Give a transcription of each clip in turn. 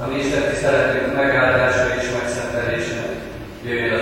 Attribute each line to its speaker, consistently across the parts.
Speaker 1: A mi szeretünk megáldása és megszentelése jöjjön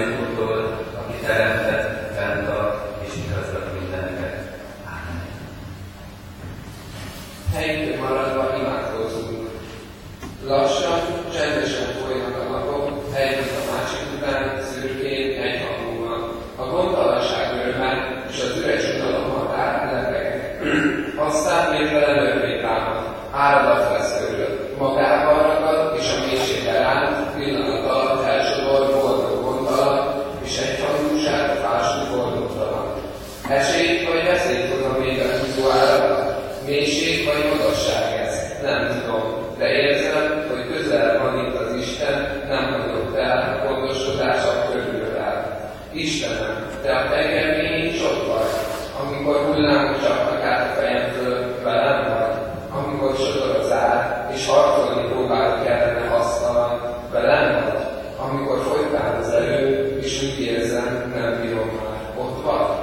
Speaker 1: és
Speaker 2: harcolni próbálni kellene azzal velem, amikor folytál az elő, és úgy érzem, nem bírom már, ott vagy.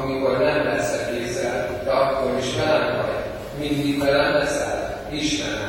Speaker 2: Amikor nem leszek kézzel, de akkor is velem vagy, mindig velem leszel, Istenem.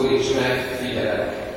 Speaker 2: szólíts meg, figyelek.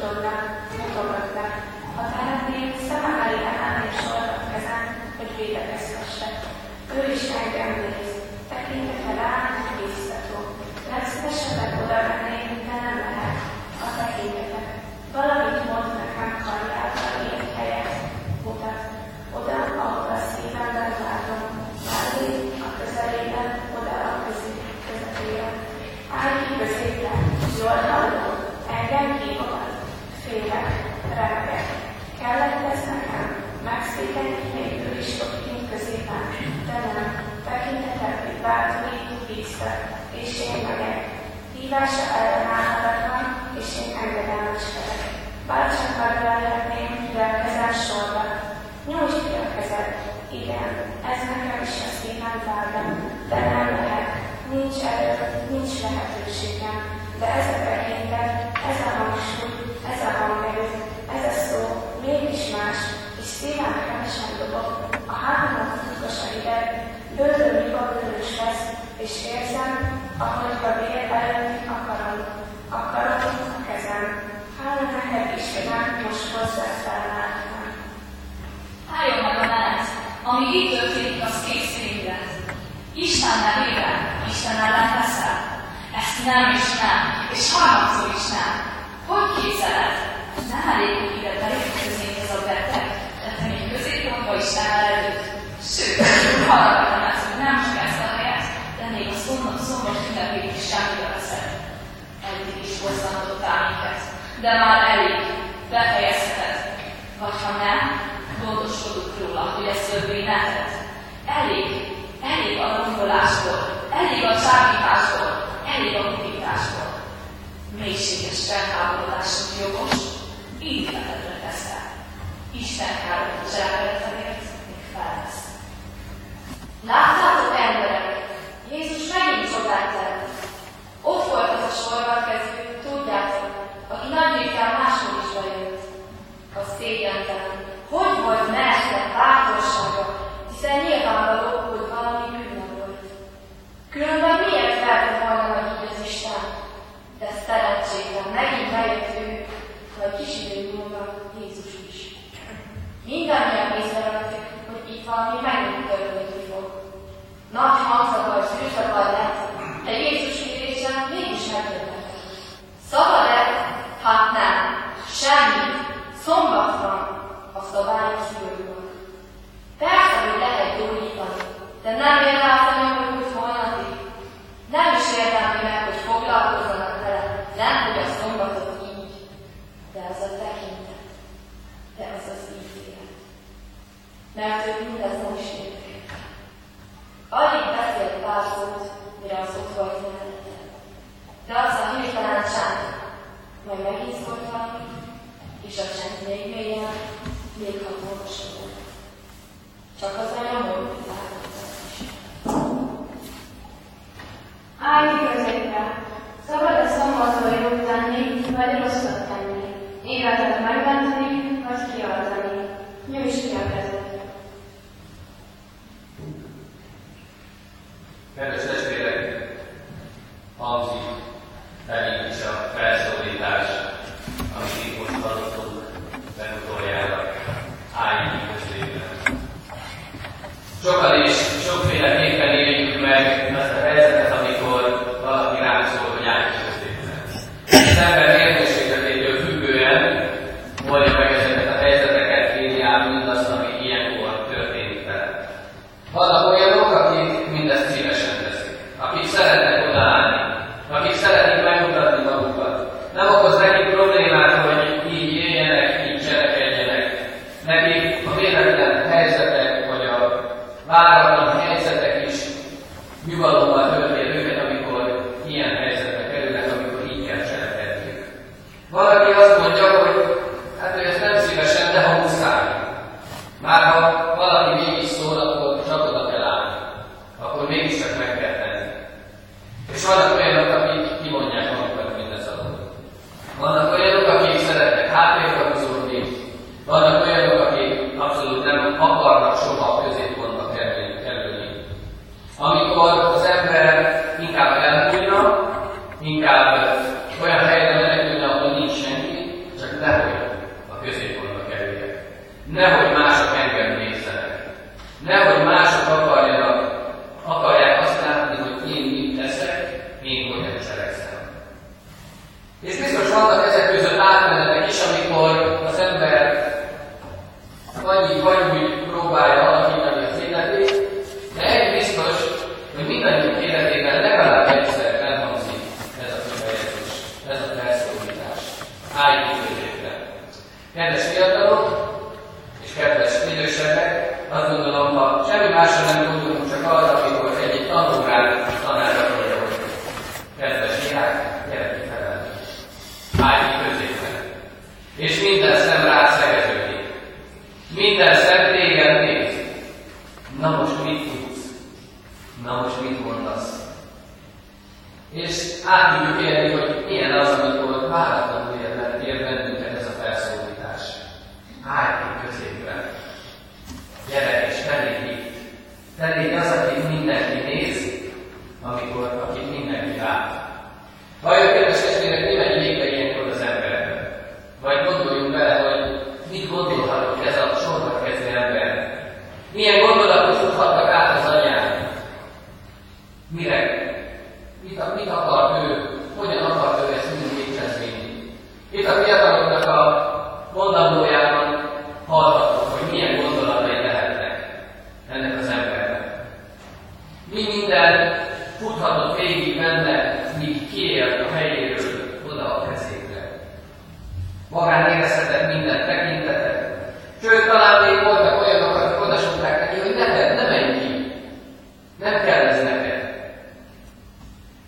Speaker 3: A teremtén Szamária és orrat kezán, hogy
Speaker 4: védekezhesse. Ő is megemlész, tekintete rá, hogy visszató. Legszívesebbek oda szükségeinknél és sokként középen, de nem, tekintetek, hogy bátorító vízbe, és én megyek. Hívása ellenállhatatlan, és én engedelmeskedek. Bárcsakkal lehetném, mivel kezel sorba. Nyújtsd ki a. Igen, ez nekem is a szívem de nem lehet. Nincs erő, nincs lehetőségem, de ez a tekintet, ez a hangsúly, ez a hangerő, ez a szó mégis más, és szívem imádságokon, a hátamnak titkosaidat, bőtől mikor bőrös lesz, és érzem, ahogy a vér előtti akarom, akarom a kezem. Hála neked, Istenem, most hozzá felváltam.
Speaker 1: Álljon meg a lánc, ami itt történik, az kész véglet. Istennel Isten ellen leszel. Nem is nem, és harmadszor is nem. Hogy képzeled? Nem elég, hogy ide belépkezni ellenük, sőt, arra tanulsz, hogy nem csak ezt a helyet, de még a szombat, szombat ünnepéig is semmire veszed. Eddig is hozzántottál minket, de már elég, befejezheted. Vagy ha nem, gondoskodunk róla, hogy ezt többé ne tedd. Elég, elég a rombolásból, elég a csábításból, elég a kupításból. Mélységes felháborodásunk jogos, így teszel. Isten Mindannyian észrevettük, hogy itt valami megint történni fog. Nagy hangzakar, zűrzakar lett, de Jézus hírése mégis megjöttek. Szava lett, hát nem, semmi, szombat És
Speaker 5: át
Speaker 1: tudjuk élni, hogy milyen az, amikor váratlanul érlet érted,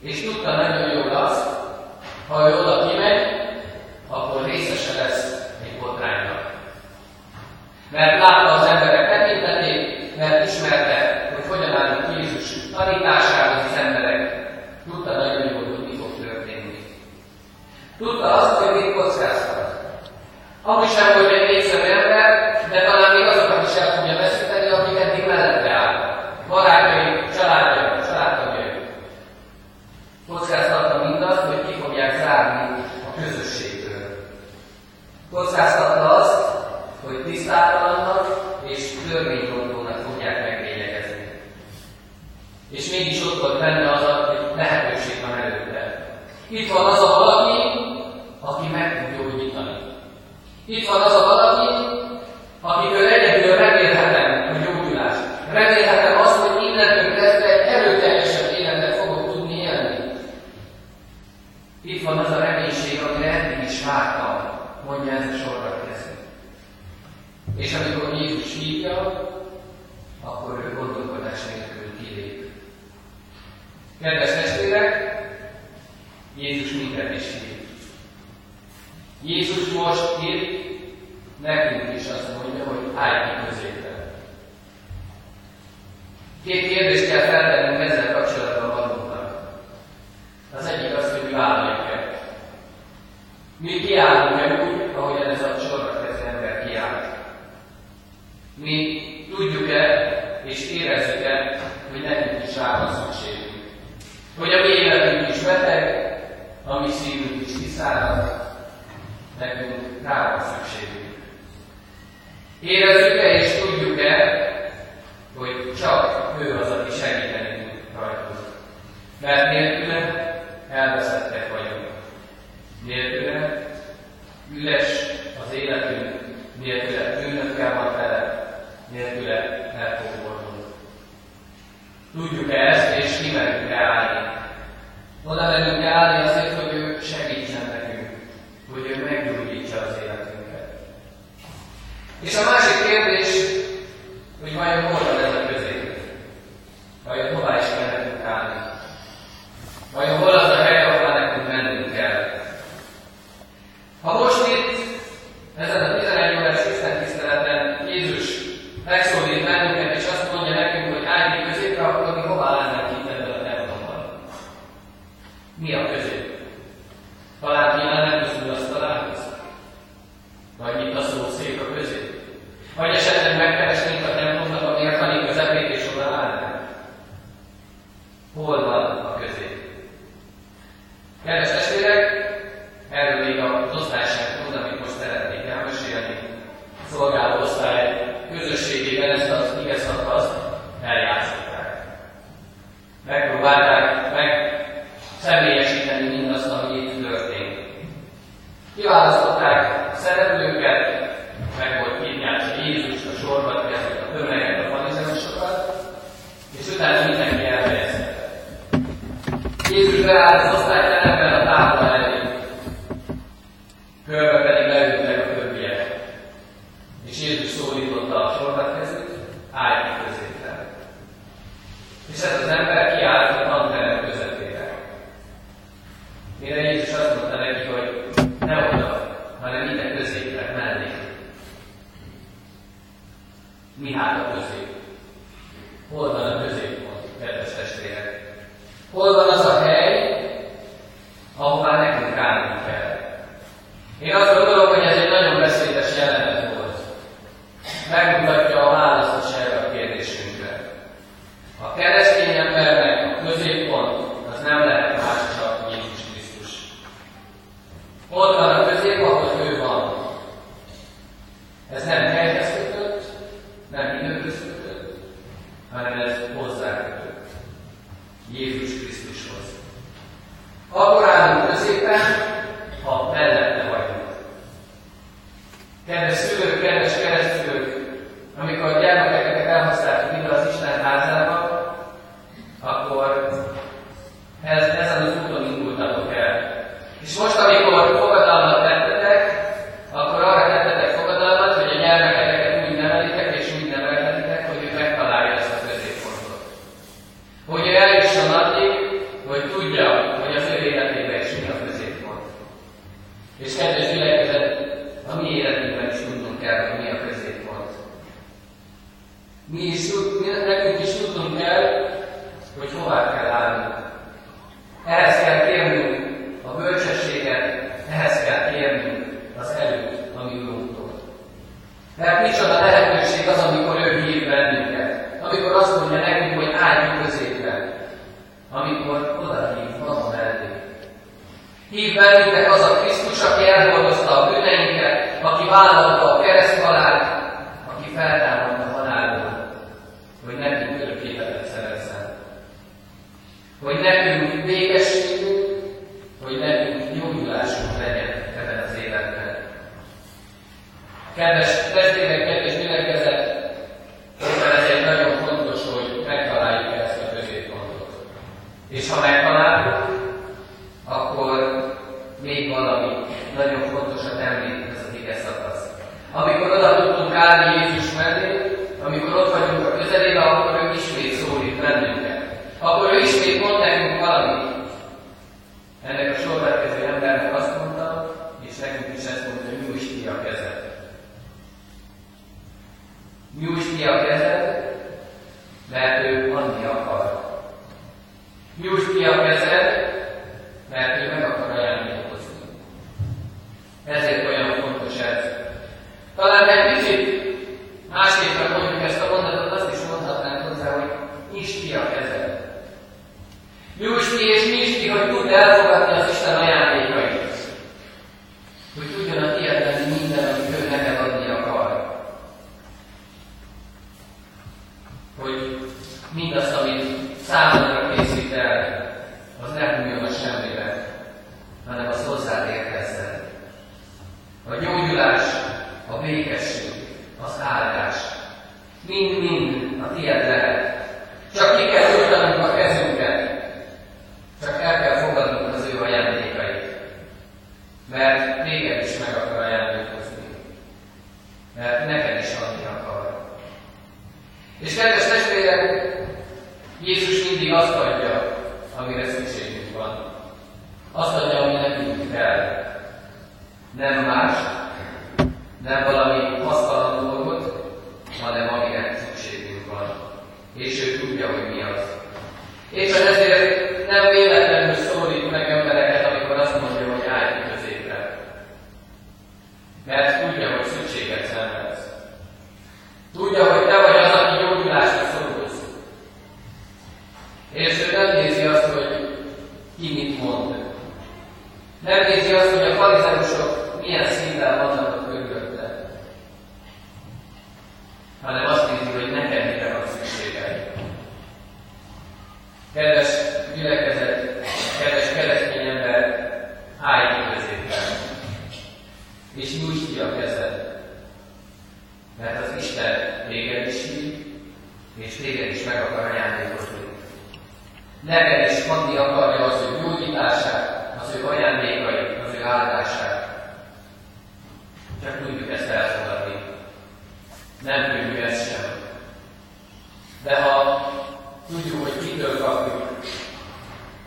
Speaker 1: És tudta nagyon jól azt, ha ő oda kimegy, akkor részese lesz egy botránynak. Mert lát Itt van az a reménység, amire eddig is vártam, mondja ez a sorra kezdő. És amikor Jézus hívja, akkor ő gondolkodás nélkül kilép. Kedves testvérek, Jézus minket is hív. Jézus most hív, nekünk is azt mondja, hogy állj ki középen. Két kérdést kell feltennünk ezzel kapcsolatban. hogy a mi életünk is beteg, a mi szívünk is kiszárad, nekünk rá van szükségünk. Érezzük-e és tudjuk-e, hogy csak ő az, aki segíteni tud rajtunk. Mert nélküle elveszettek vagyunk. Nélküle üres az életünk, nélküle bűnök kell van vele, nélküle elfogoltunk. Tudjuk-e ezt, és kimerünk rá oda velünk állni azért, hogy ő segítsen nekünk, hogy ő meggyógyítsa az életünket. És a másik kérdés, Yes. His head hanem az hozzád érkezzen. A gyógyulás, a békesség, az áldás, mind-mind a tiédre Megnézi azt, hogy a farizeusok milyen szívvel vannak körülötte, hanem azt nézi, hogy nekem mire van szükséged. Kedves gyülekezet, kedves keresztény ember, állj ki és nyújts ki a kezed, mert az Isten téged is hív, és téged is meg akar ajándékozni. Neked is adni akarja az ő gyógyítását, az ő ajándékait, az ő áldását. Csak tudjuk ezt elfogadni. Nem könnyű ez sem. De ha tudjuk, hogy kitől kapjuk,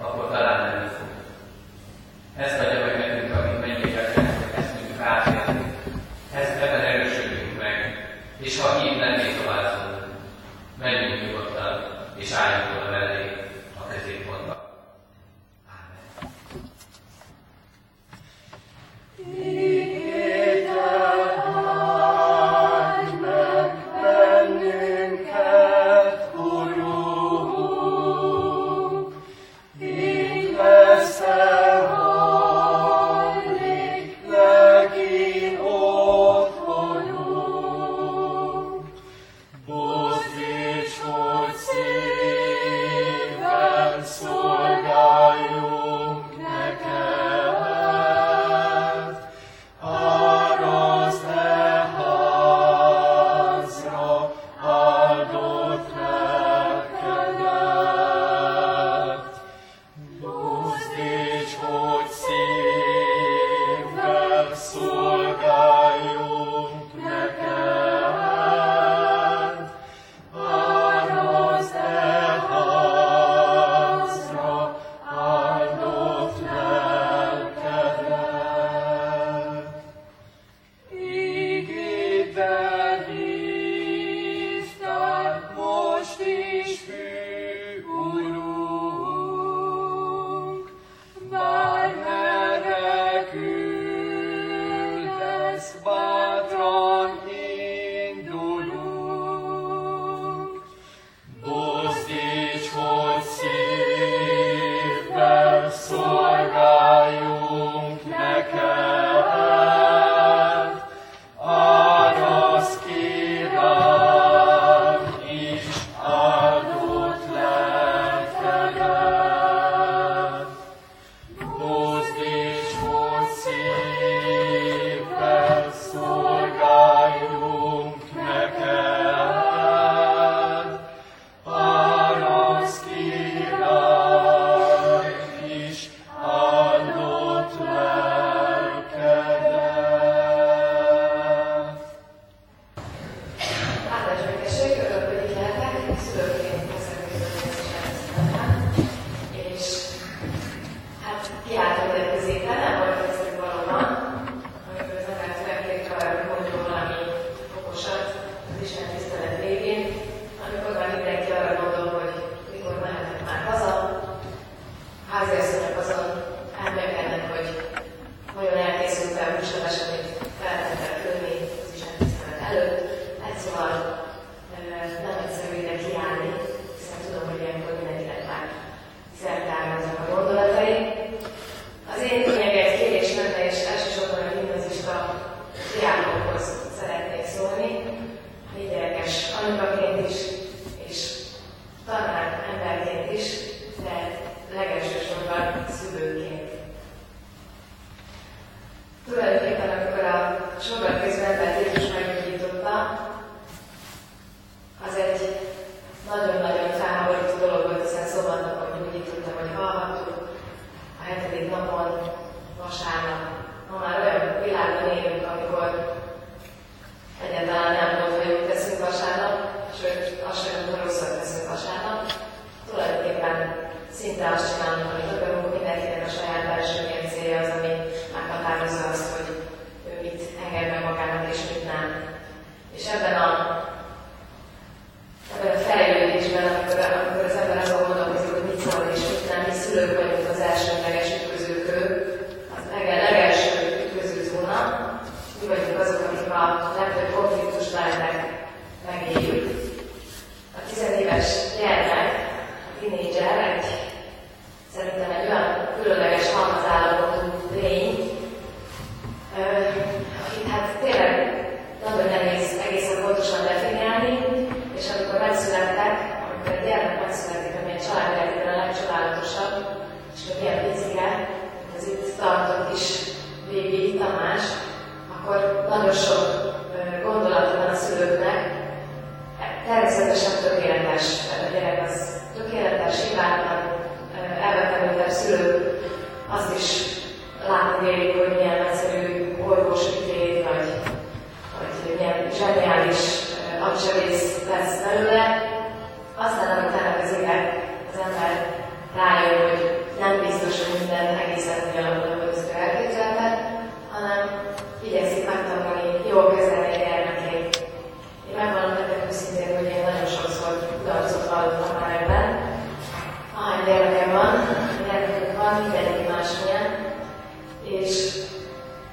Speaker 1: akkor talán nem fog.
Speaker 6: Ez vagy a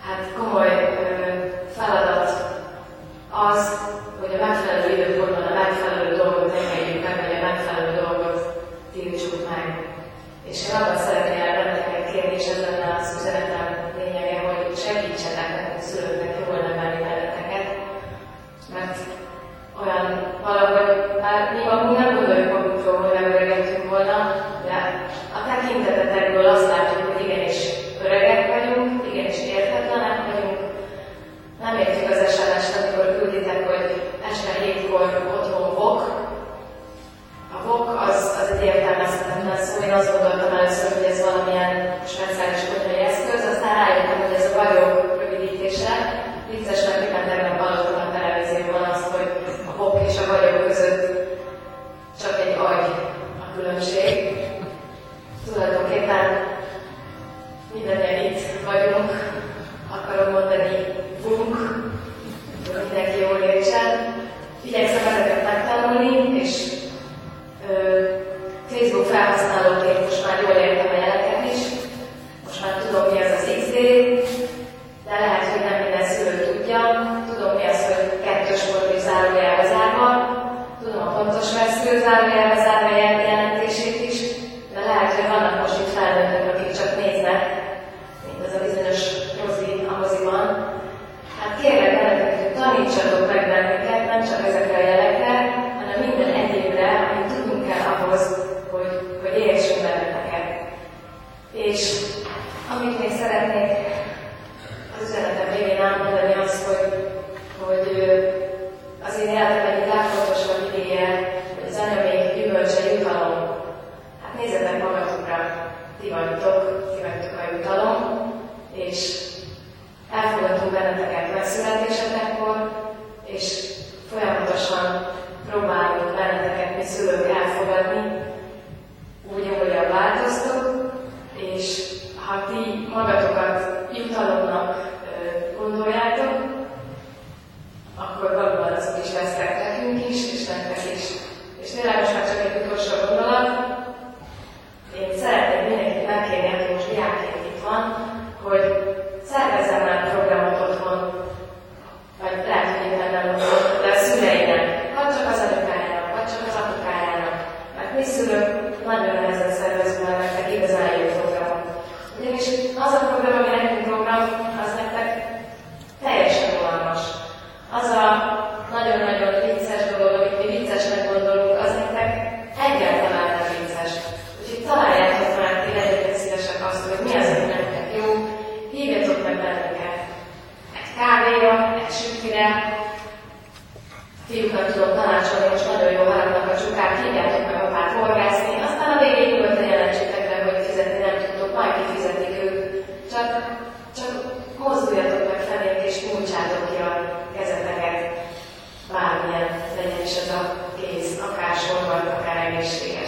Speaker 6: hát komoly és külön tudom tanácsolni, és nagyon jó várnak a csukát, hívjátok meg apát horgászni, aztán a végén volt nyugodtan jelentsétek meg, hogy fizetni nem tudtok, majd kifizetik ők. Csak, csak
Speaker 1: mozduljatok meg felénk, és nyújtsátok ki a kezeteket, bármilyen legyen is
Speaker 6: ez a
Speaker 1: kéz, akár sorban, akár egészséges.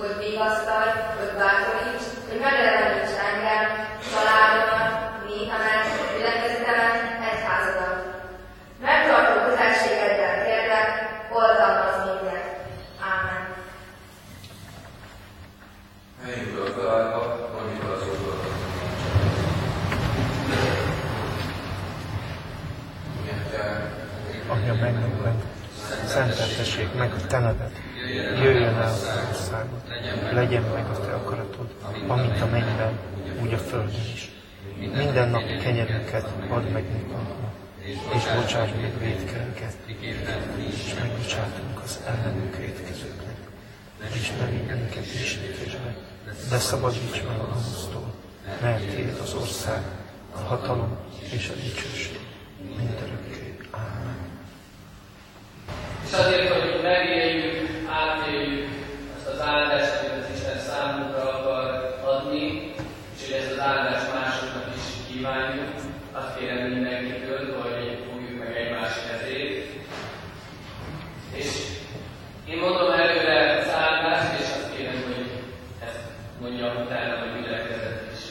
Speaker 1: Hogy
Speaker 6: vigasztalj, hogy bátoríts, hogy megeleveníts engem, családomat, népemet, gyülekezetemet, egyházadat. Megtartó közelségeddel kérlek, oldalmaz minket. Ámen.
Speaker 2: Helyünkről felállva, mondjuk az Úrról. Igen, Gyerek,
Speaker 7: Adja meg szenteltessék meg a te neved, jöjjön el a te országod, legyen meg a te akaratod, amint a mennyben, úgy a földön is. Minden napi kenyerünket add meg nekünk és bocsáss meg védkeinket, és megbocsátunk az ellenünk védkezőknek. És ne vigy minket kísértésbe, de szabadíts meg a gonosztól, mert tiéd az ország, a hatalom és a dicsőség mindörökké. Ámen.
Speaker 1: És azért, hogy megéljük, átéljük ezt az áldást, amit az Isten számunkra akar adni, és hogy ezt az áldást másoknak is kívánjuk, azt kérem mindenkitől, hogy fogjuk meg egymás kezét. És én mondom előre az áldást, és azt kérem, hogy ezt mondjam utána, hogy gyülekezet is.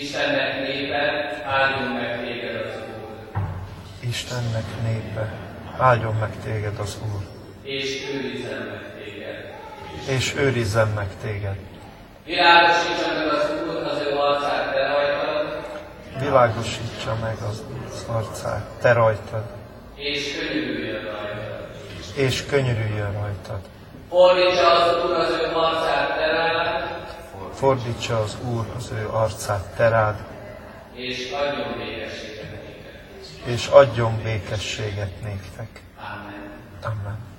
Speaker 1: Istennek népe, áldjon meg téged az Úr.
Speaker 7: Istennek népe, áldjon meg téged az Úr,
Speaker 1: és őrizzen meg téged.
Speaker 7: és őrizzen meg téged.
Speaker 1: Világosítsa meg az Úr az ő arcát te rajtad,
Speaker 7: Világosítsa meg az arcát, te rajtad,
Speaker 1: és könyörüljön rajtad.
Speaker 7: és könyörüljön rajtad.
Speaker 1: Fordítsa az Úr az ő arcát te rád,
Speaker 7: Fordítsa az Úr az ő arcát te rád,
Speaker 1: és adjon békességet.
Speaker 7: És adjon békességet néktek. Amen.